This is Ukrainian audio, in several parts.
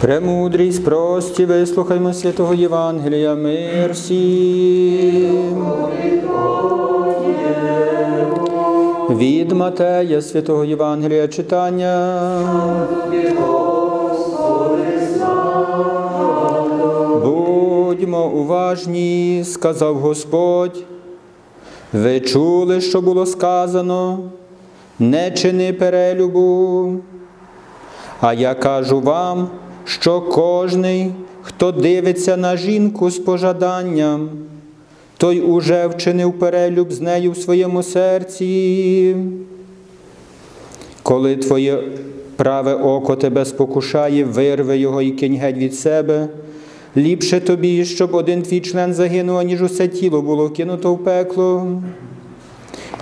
Премудрість прості, вислухаймо святого Євангелія, мир всім. Від Матея святого Євангелія читання. Будьмо уважні, сказав Господь. Ви чули, що було сказано, не чини перелюбу. А я кажу вам, що кожний, хто дивиться на жінку з пожаданням, той уже вчинив перелюб з нею в своєму серці. Коли твоє праве око тебе спокушає, вирви його і кинь геть від себе. Ліпше тобі, щоб один твій член загинув, ніж усе тіло було кинуто в пекло.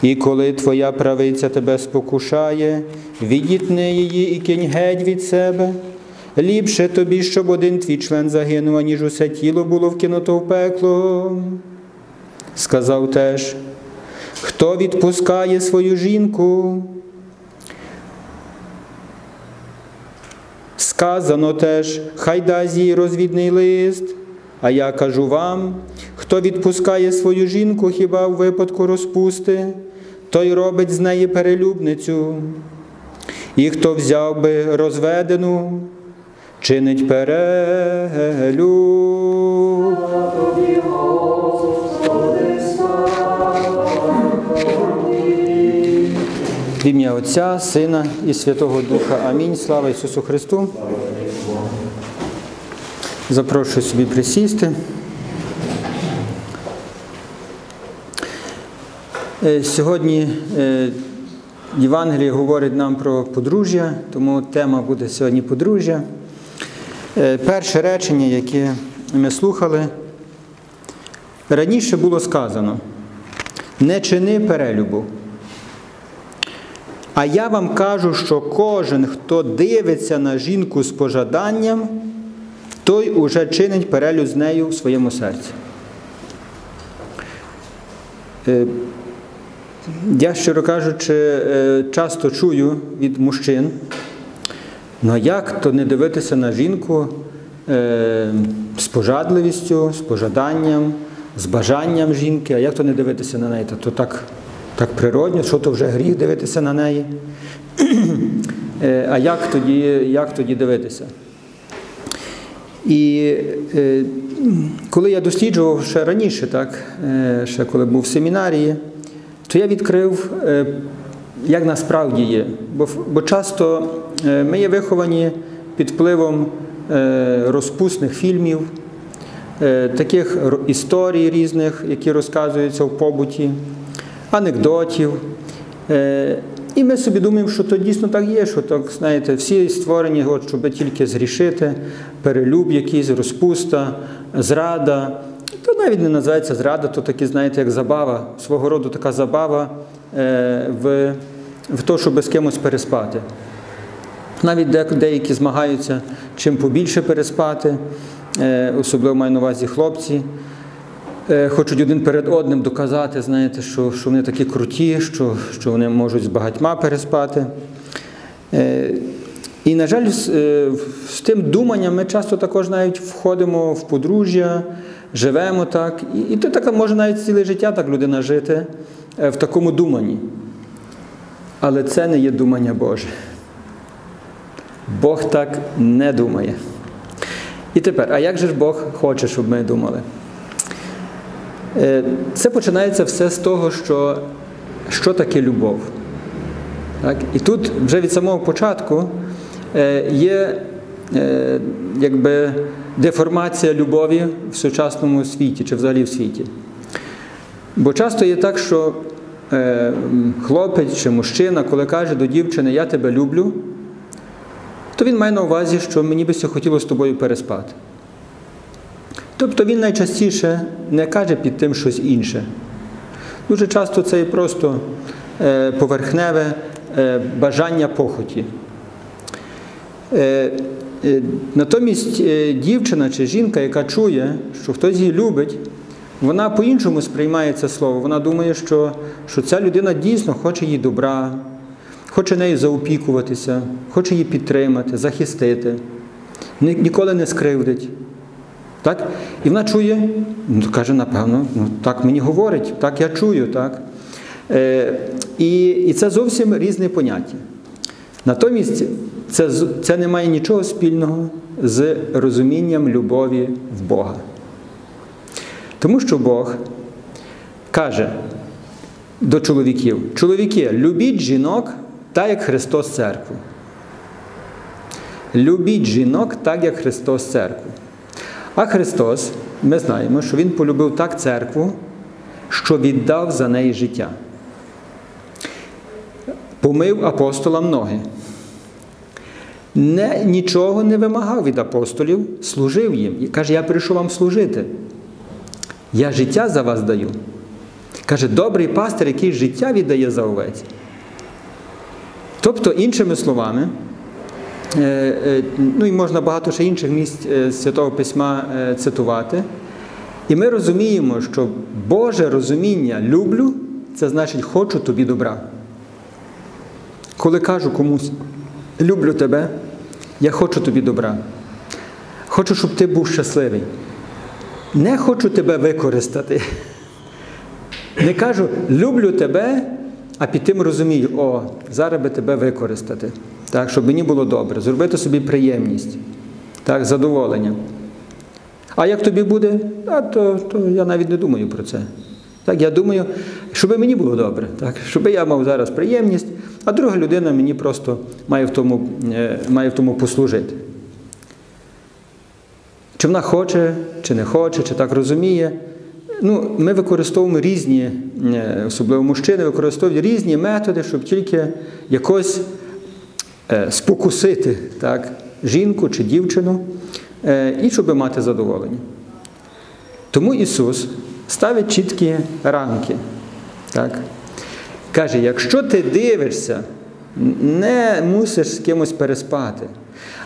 І коли твоя правиця тебе спокушає, відітни її і кинь геть від себе. Ліпше тобі, щоб один твій член загинув, ніж усе тіло було вкинуто в пекло. Сказав теж, хто відпускає свою жінку. Сказано теж, хай дасть їй розвідний лист. А я кажу вам, хто відпускає свою жінку хіба в випадку розпусти, той робить з неї перелюбницю. І хто взяв би розведену, чинить перелюб. В ім'я Отця, Сина і Святого Духа. Амінь. Слава Ісусу Христу. Запрошую собі присісти. Е, Сьогодні е, Євангеліє говорить нам про подружжя, тому тема буде сьогодні подружжя. Е, Перше речення, яке ми слухали, раніше було сказано: не чини перелюбу. А я вам кажу, що кожен, хто дивиться на жінку з пожаданням, той уже чинить перелюб з нею в своєму серці. Е, Я, щиро кажучи, е, часто чую від мужчин, ну як то не дивитися на жінку е, з пожадливістю, з пожаданням, з бажанням жінки, а як то не дивитися на неї? Та то так, так природньо, що то вже гріх дивитися на неї. Е, А як тоді, як тоді дивитися? І е, коли я досліджував ще раніше, так, е, ще коли був в семінарії, то я відкрив, е, як насправді є. Бо, бо часто е, ми є виховані під впливом е, розпусних фільмів, е, таких історій різних, які розказуються в побуті, анекдотів. І ми собі думаємо, що то дійсно так є, що так, знаєте, всі створені, от, щоб тільки зрішити, перелюб якийсь, розпуста, зрада. То навіть не називається зрада, то такі, знаєте, як забава, свого роду така забава в, в те, щоб з кимось переспати. Навіть деякі змагаються чим побільше переспати, е, особливо маю на увазі хлопці. Е, Хочуть один перед одним доказати, знаєте, що, що вони такі круті, що, що вони можуть з багатьма переспати. Е, І, на жаль, з, е, з тим думанням ми часто також навіть входимо в подружжя, живемо так. І, і то так може навіть ціле життя так людина жити е, в такому думанні. Але це не є думання Боже. Бог так не думає. І тепер, а як же ж Бог хоче, щоб ми думали? Е, Це починається все з того, що, що таке любов. Так? І тут вже від самого початку е, є е, якби, деформація любові в сучасному світі чи взагалі в світі. Бо часто є так, що е, хлопець чи мужчина, коли каже до дівчини Я тебе люблю, то він має на увазі, що мені би хотіло з тобою переспати. Тобто він найчастіше не каже під тим щось інше. Дуже часто це є просто е, поверхневе е, бажання похоті. Е, е, Натомість е, дівчина чи жінка, яка чує, що хтось її любить, вона по-іншому сприймає це слово. Вона думає, що, що ця людина дійсно хоче їй добра, хоче нею заопікуватися, хоче її підтримати, захистити. ніколи не скривдить. Так? І вона чує, ну, каже, напевно, ну, так мені говорить, так я чую. так. Е, І і це зовсім різне поняття. Натомість це, це не має нічого спільного з розумінням любові в Бога. Тому що Бог каже до чоловіків: чоловіки, любіть жінок так, як Христос церкву. Любіть жінок так, як Христос церкву. А Христос, ми знаємо, що Він полюбив так церкву, що віддав за неї життя. Помив апостолам ноги. Не, Нічого не вимагав від апостолів, служив їм. І каже, я прийшов вам служити. Я життя за вас даю. Каже, добрий пастир, який життя віддає за овець. Тобто, іншими словами, е, е, ну і можна багато ще інших місць е, Святого Письма цитувати. І ми розуміємо, що Боже розуміння люблю це значить хочу тобі добра. Коли кажу комусь, люблю тебе, я хочу тобі добра. Хочу, щоб ти був щасливий. Не хочу тебе використати. Не кажу, люблю тебе, а під тим розумію, о, зараз би тебе використати, так, щоб мені було добре, зробити собі приємність, так, задоволення. А як тобі буде, а, то, то я навіть не думаю про це. Так, Я думаю, щоб мені було добре, так, щоб я мав зараз приємність, а друга людина мені просто має в тому, е, має в тому послужити. Чи вона хоче, чи не хоче, чи так розуміє. Ну, Ми використовуємо різні, е, особливо мужчини, використовують різні методи, щоб тільки якось е, спокусити так, жінку чи дівчину, і щоб мати задоволення. Тому Ісус ставить чіткі рамки. Так? Каже, якщо ти дивишся, не мусиш з кимось переспати.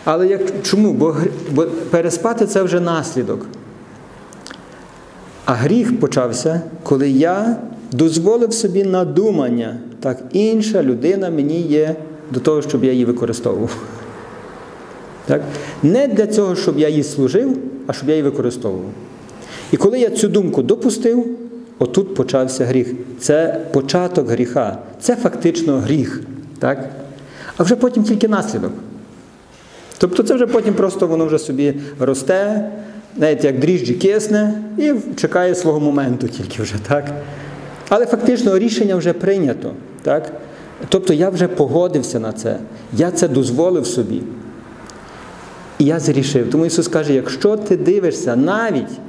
Але як, чому? Бо, бо переспати це вже наслідок. А гріх почався, коли я дозволив собі надумання, так інша людина мені є до того, щоб я її використовував. Так? Не для цього, щоб я їй служив, а щоб я її використовував. І коли я цю думку допустив, отут почався гріх. Це початок гріха. Це фактично гріх. Так? А вже потім тільки наслідок. Тобто це вже потім просто воно вже собі росте, знаєте, як дріжджі кисне і чекає свого моменту тільки вже. так? Але фактично рішення вже прийнято. так? Тобто я вже погодився на це, я це дозволив собі. І я зрішив. Тому Ісус каже, якщо ти дивишся навіть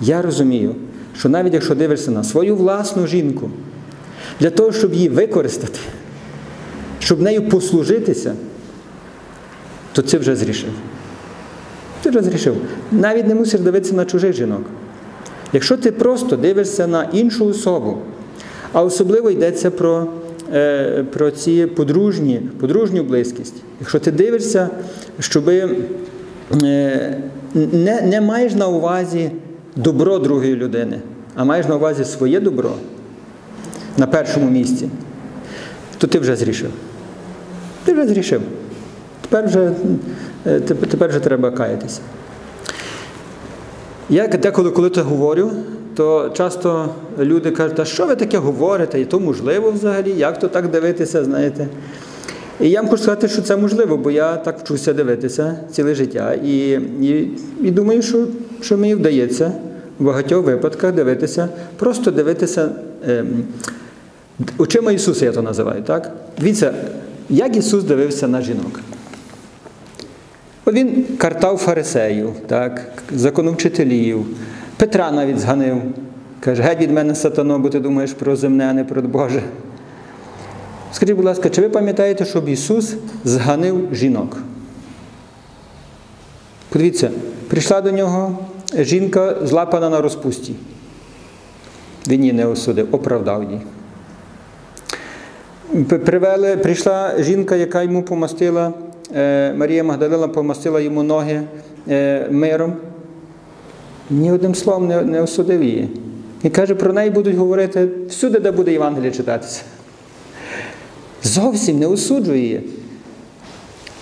я розумію, що навіть якщо дивишся на свою власну жінку, для того, щоб її використати, щоб нею послужитися, то це вже зрішив. Ти вже зрішив. Навіть не мусиш дивитися на чужих жінок. Якщо ти просто дивишся на іншу особу, а особливо йдеться про е, про ці подружні, подружню близькість. Якщо ти дивишся, щоб е, не, не маєш на увазі добро другої людини, а маєш на увазі своє добро на першому місці, то ти вже зрішив. Ти вже зрішив. Тепер вже, е, тепер вже треба каятися. Я деколи, коли це говорю, то часто люди кажуть, а що ви таке говорите? І то можливо взагалі, як то так дивитися, знаєте. І я вам хочу сказати, що це можливо, бо я так вчуся дивитися ціле життя. І і, і думаю, що що мені вдається в багатьох випадках дивитися, просто дивитися е, очима Ісуса, я то називаю. так? Дивіться, як Ісус дивився на жінок. Він картав фарисеїв, так, законовчителів, Петра навіть зганив. Каже, геть від мене сатано, бо ти думаєш про земне, а не про Боже. Скажіть, будь ласка, чи ви пам'ятаєте, щоб Ісус зганив жінок? Подивіться, прийшла до нього жінка злапана на розпусті. Він її не осудив, оправдав її. Привели, Прийшла жінка, яка йому помастила, Марія Магдалина помастила йому ноги е, миром. Ні одним словом не, не осудив її. І каже, про неї будуть говорити всюди, де буде Євангеліє читатися. Зовсім не осуджує її.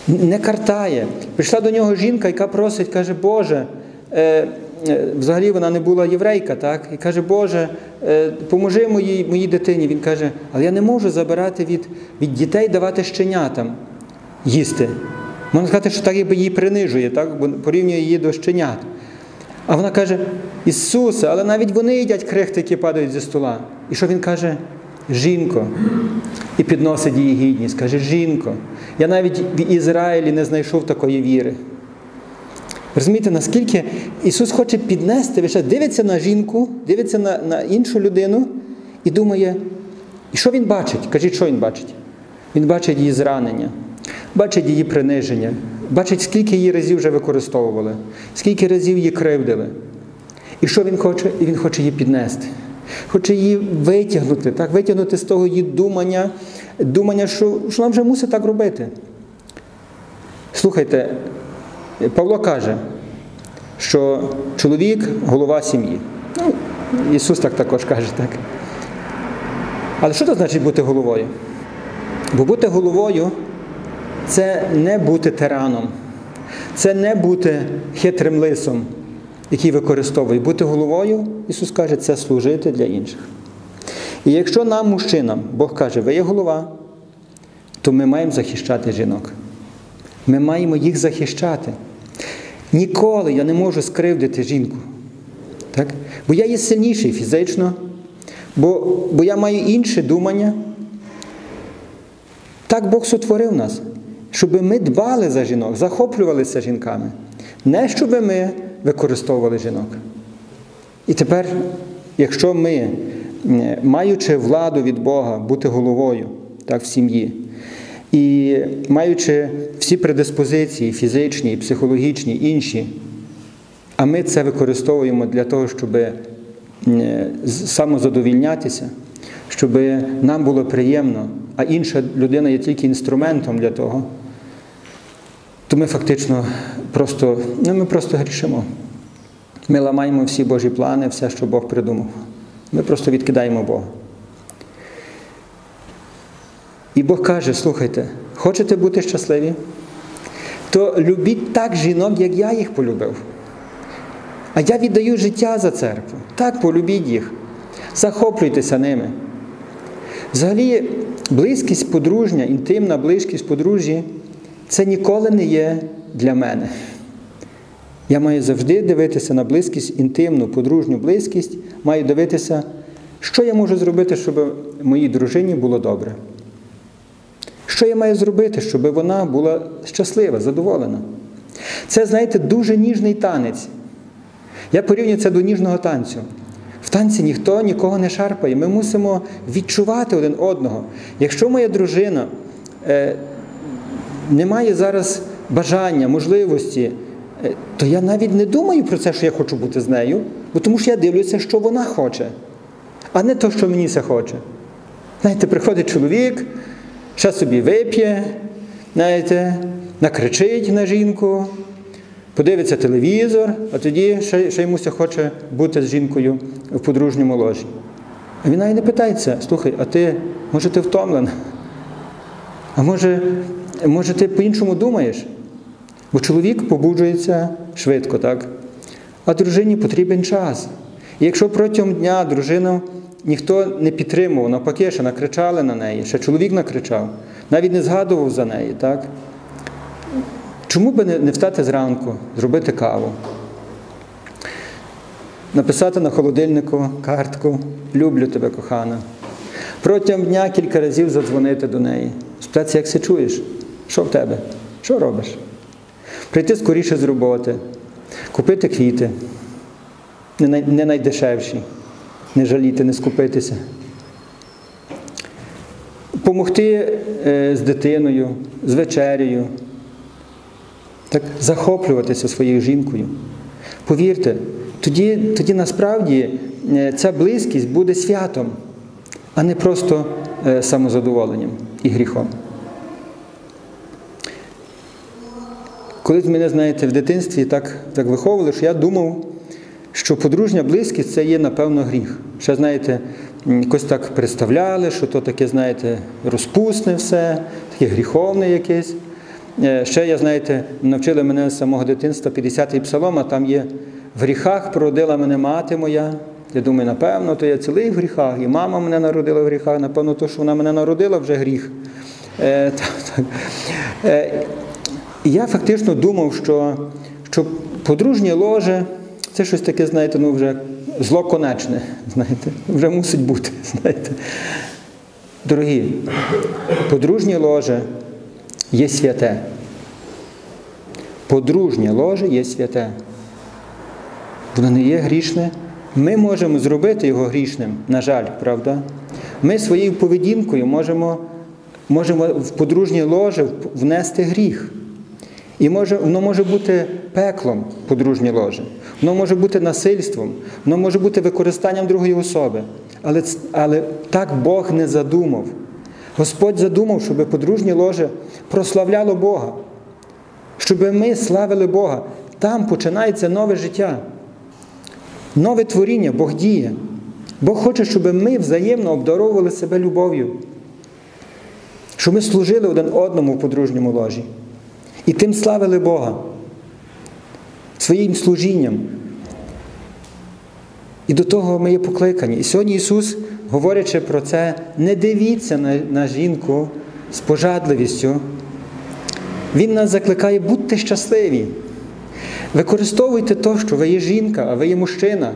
не картає. Прийшла до нього жінка, яка просить, каже, Боже, е, е, взагалі вона не була єврейка, так? І каже, Боже, е, поможи моїй, моїй дитині. Він каже, але я не можу забирати від, від дітей, давати щенятам їсти. Можна сказати, що так якби її принижує, так? бо порівнює її до щенят. А вона каже, Ісусе, але навіть вони їдять крихти, які падають зі стола. І що він каже? Жінко. І підносить її гідність. Каже, жінко, я навіть в Ізраїлі не знайшов такої віри. Розумієте, наскільки Ісус хоче піднести, ще дивиться на жінку, дивиться на, на іншу людину і думає, і що він бачить? Кажіть, що він бачить? Він бачить її зранення, бачить її приниження, бачить, скільки її разів вже використовували, скільки разів її кривдили. І що він хоче? І він хоче її піднести. Хоче її витягнути, так, витягнути з того її думання, думання, що, що нам вже мусить так робити. Слухайте, Павло каже, що чоловік голова сім'ї. Ну, Ісус так також каже, так. Але що це значить бути головою? Бо бути головою це не бути тираном, це не бути хитрим лисом, який використовує. Бути головою, Ісус каже, це служити для інших. І якщо нам, мужчинам, Бог каже, ви є голова, то ми маємо захищати жінок. Ми маємо їх захищати. Ніколи я не можу скривдити жінку. Так? Бо я є сильніший фізично, бо, бо я маю інше думання. Так Бог сотворив нас, щоб ми дбали за жінок, захоплювалися жінками. Не щоб ми використовували жінок. І тепер, якщо ми, маючи владу від Бога, бути головою так, в сім'ї, і маючи всі предиспозиції, фізичні, психологічні, інші, а ми це використовуємо для того, щоб самозадовільнятися, щоб нам було приємно, а інша людина є тільки інструментом для того, то ми фактично просто, ну, ми просто грішимо. Ми ламаємо всі Божі плани, все, що Бог придумав. Ми просто відкидаємо Бога. І Бог каже, слухайте, хочете бути щасливі? То любіть так жінок, як я їх полюбив. А я віддаю життя за церкву. Так, полюбіть їх, захоплюйтеся ними. Взагалі, близькість подружня, інтимна близькість подружжі це ніколи не є для мене. Я маю завжди дивитися на близькість, інтимну, подружню близькість, маю дивитися, що я можу зробити, щоб моїй дружині було добре. Що я маю зробити, щоб вона була щаслива, задоволена? Це, знаєте, дуже ніжний танець. Я порівнюю це до ніжного танцю. В танці ніхто нікого не шарпає. Ми мусимо відчувати один одного. Якщо моя дружина е, не має зараз бажання, можливості, е, то я навіть не думаю про це, що я хочу бути з нею, бо тому що я дивлюся, що вона хоче, а не то, що мені це хоче. Знаєте, приходить чоловік, ще собі вип'є, знаєте, накричить на жінку, подивиться телевізор, а тоді ще, ще йомуся хоче бути з жінкою в подружньому ложі. А він навіть не питається, слухай, а ти, може, ти втомлена? А може, може, ти по-іншому думаєш? Бо чоловік побуджується швидко, так? А дружині потрібен час. І якщо протягом дня дружину ніхто не підтримував, навпаки, ще накричали на неї, ще чоловік накричав, навіть не згадував за неї, так? Чому би не встати зранку, зробити каву? Написати на холодильнику картку Люблю тебе, кохана. Протягом дня кілька разів задзвонити до неї. Спитатися, як се чуєш? Що в тебе? Що робиш? Прийти скоріше з роботи, купити квіти, не найдешевші, не жаліти, не скупитися. Помогти з дитиною, з вечерею, так, захоплюватися своєю жінкою. Повірте, тоді, тоді насправді ця близькість буде святом, а не просто самозадоволенням і гріхом. Колись мене, знаєте, в дитинстві так так виховували, що я думав, що подружня близькість це є, напевно, гріх. Ще, знаєте, якось так представляли, що то таке, знаєте, розпусне все, таке гріховне якесь. е, ще я, знаєте, навчили мене з самого дитинства 50-й псалом, а там є в гріхах породила мене мати моя. Я думаю, напевно, то я цілий в гріхах, і мама мене народила в гріхах, напевно, то, що вона мене народила, вже гріх. Е, так, так. Е, і я фактично думав, що, що подружнє ложе це щось таке, знаєте, ну вже зло знаєте, вже мусить бути. знаєте. Дорогі, подружнє ложе є святе. Подружнє ложе є святе. Воно не є грішне. Ми можемо зробити його грішним, на жаль, правда? Ми своєю поведінкою можемо, можемо в подружнє ложе внести гріх. І може, воно може бути пеклом подружнє ложе, воно може бути насильством, воно може бути використанням другої особи. Але, але так Бог не задумав. Господь задумав, щоб подружнє ложе прославляло Бога, щоб ми славили Бога. Там починається нове життя, нове творіння, Бог діє. Бог хоче, щоб ми взаємно обдаровували себе любов'ю, щоб ми служили один одному в подружньому ложі. І тим славили Бога своїм служінням. І до того ми є покликані. І сьогодні Ісус, говорячи про це, не дивіться на, на жінку з пожадливістю. Він нас закликає, будьте щасливі. Використовуйте то, що ви є жінка, а ви є мужчина.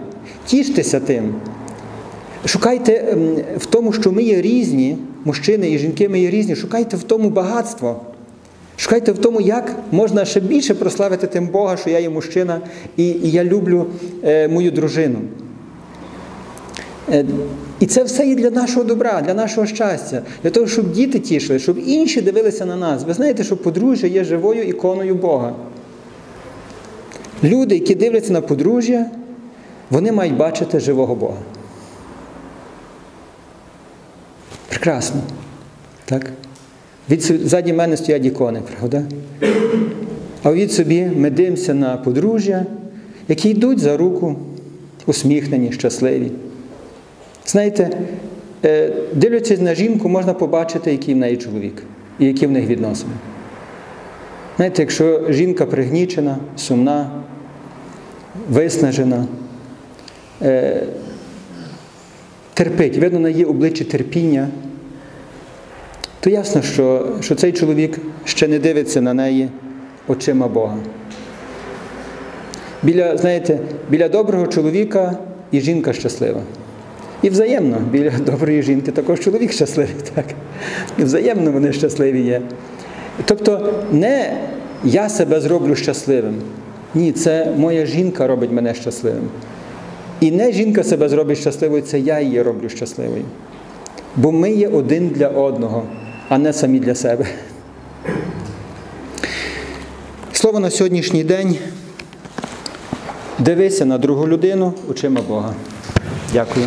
Тіштеся тим. Шукайте в тому, що ми є різні, мужчини і жінки ми є різні, шукайте в тому багатство. Шукайте в тому, як можна ще більше прославити тим Бога, що я є мужчина і, і я люблю е, мою дружину. Е, і це все є для нашого добра, для нашого щастя, для того, щоб діти тішили, щоб інші дивилися на нас. Ви знаєте, що подружжя є живою іконою Бога. Люди, які дивляться на подружжя, вони мають бачити живого Бога. Прекрасно. Так? Від, ззаді мене стоять ікони, правда? А від собі ми дивимося на подружжя, які йдуть за руку, усміхнені, щасливі. Знаєте, дивлячись на жінку, можна побачити, який в неї чоловік і які в них відносини. Знаєте, якщо жінка пригнічена, сумна, виснажена, терпить, видно на її обличчі терпіння, то ясно, що, що цей чоловік ще не дивиться на неї очима Бога. Біля, знаєте, біля доброго чоловіка і жінка щаслива. І взаємно, біля доброї жінки також чоловік щасливий. так? І взаємно вони щасливі є. Тобто не я себе зроблю щасливим. Ні, це моя жінка робить мене щасливим. І не жінка себе зробить щасливою, це я її роблю щасливою. Бо ми є один для одного, а не самі для себе. Слово на сьогоднішній день. Дивися на другу людину очима Бога. Дякую.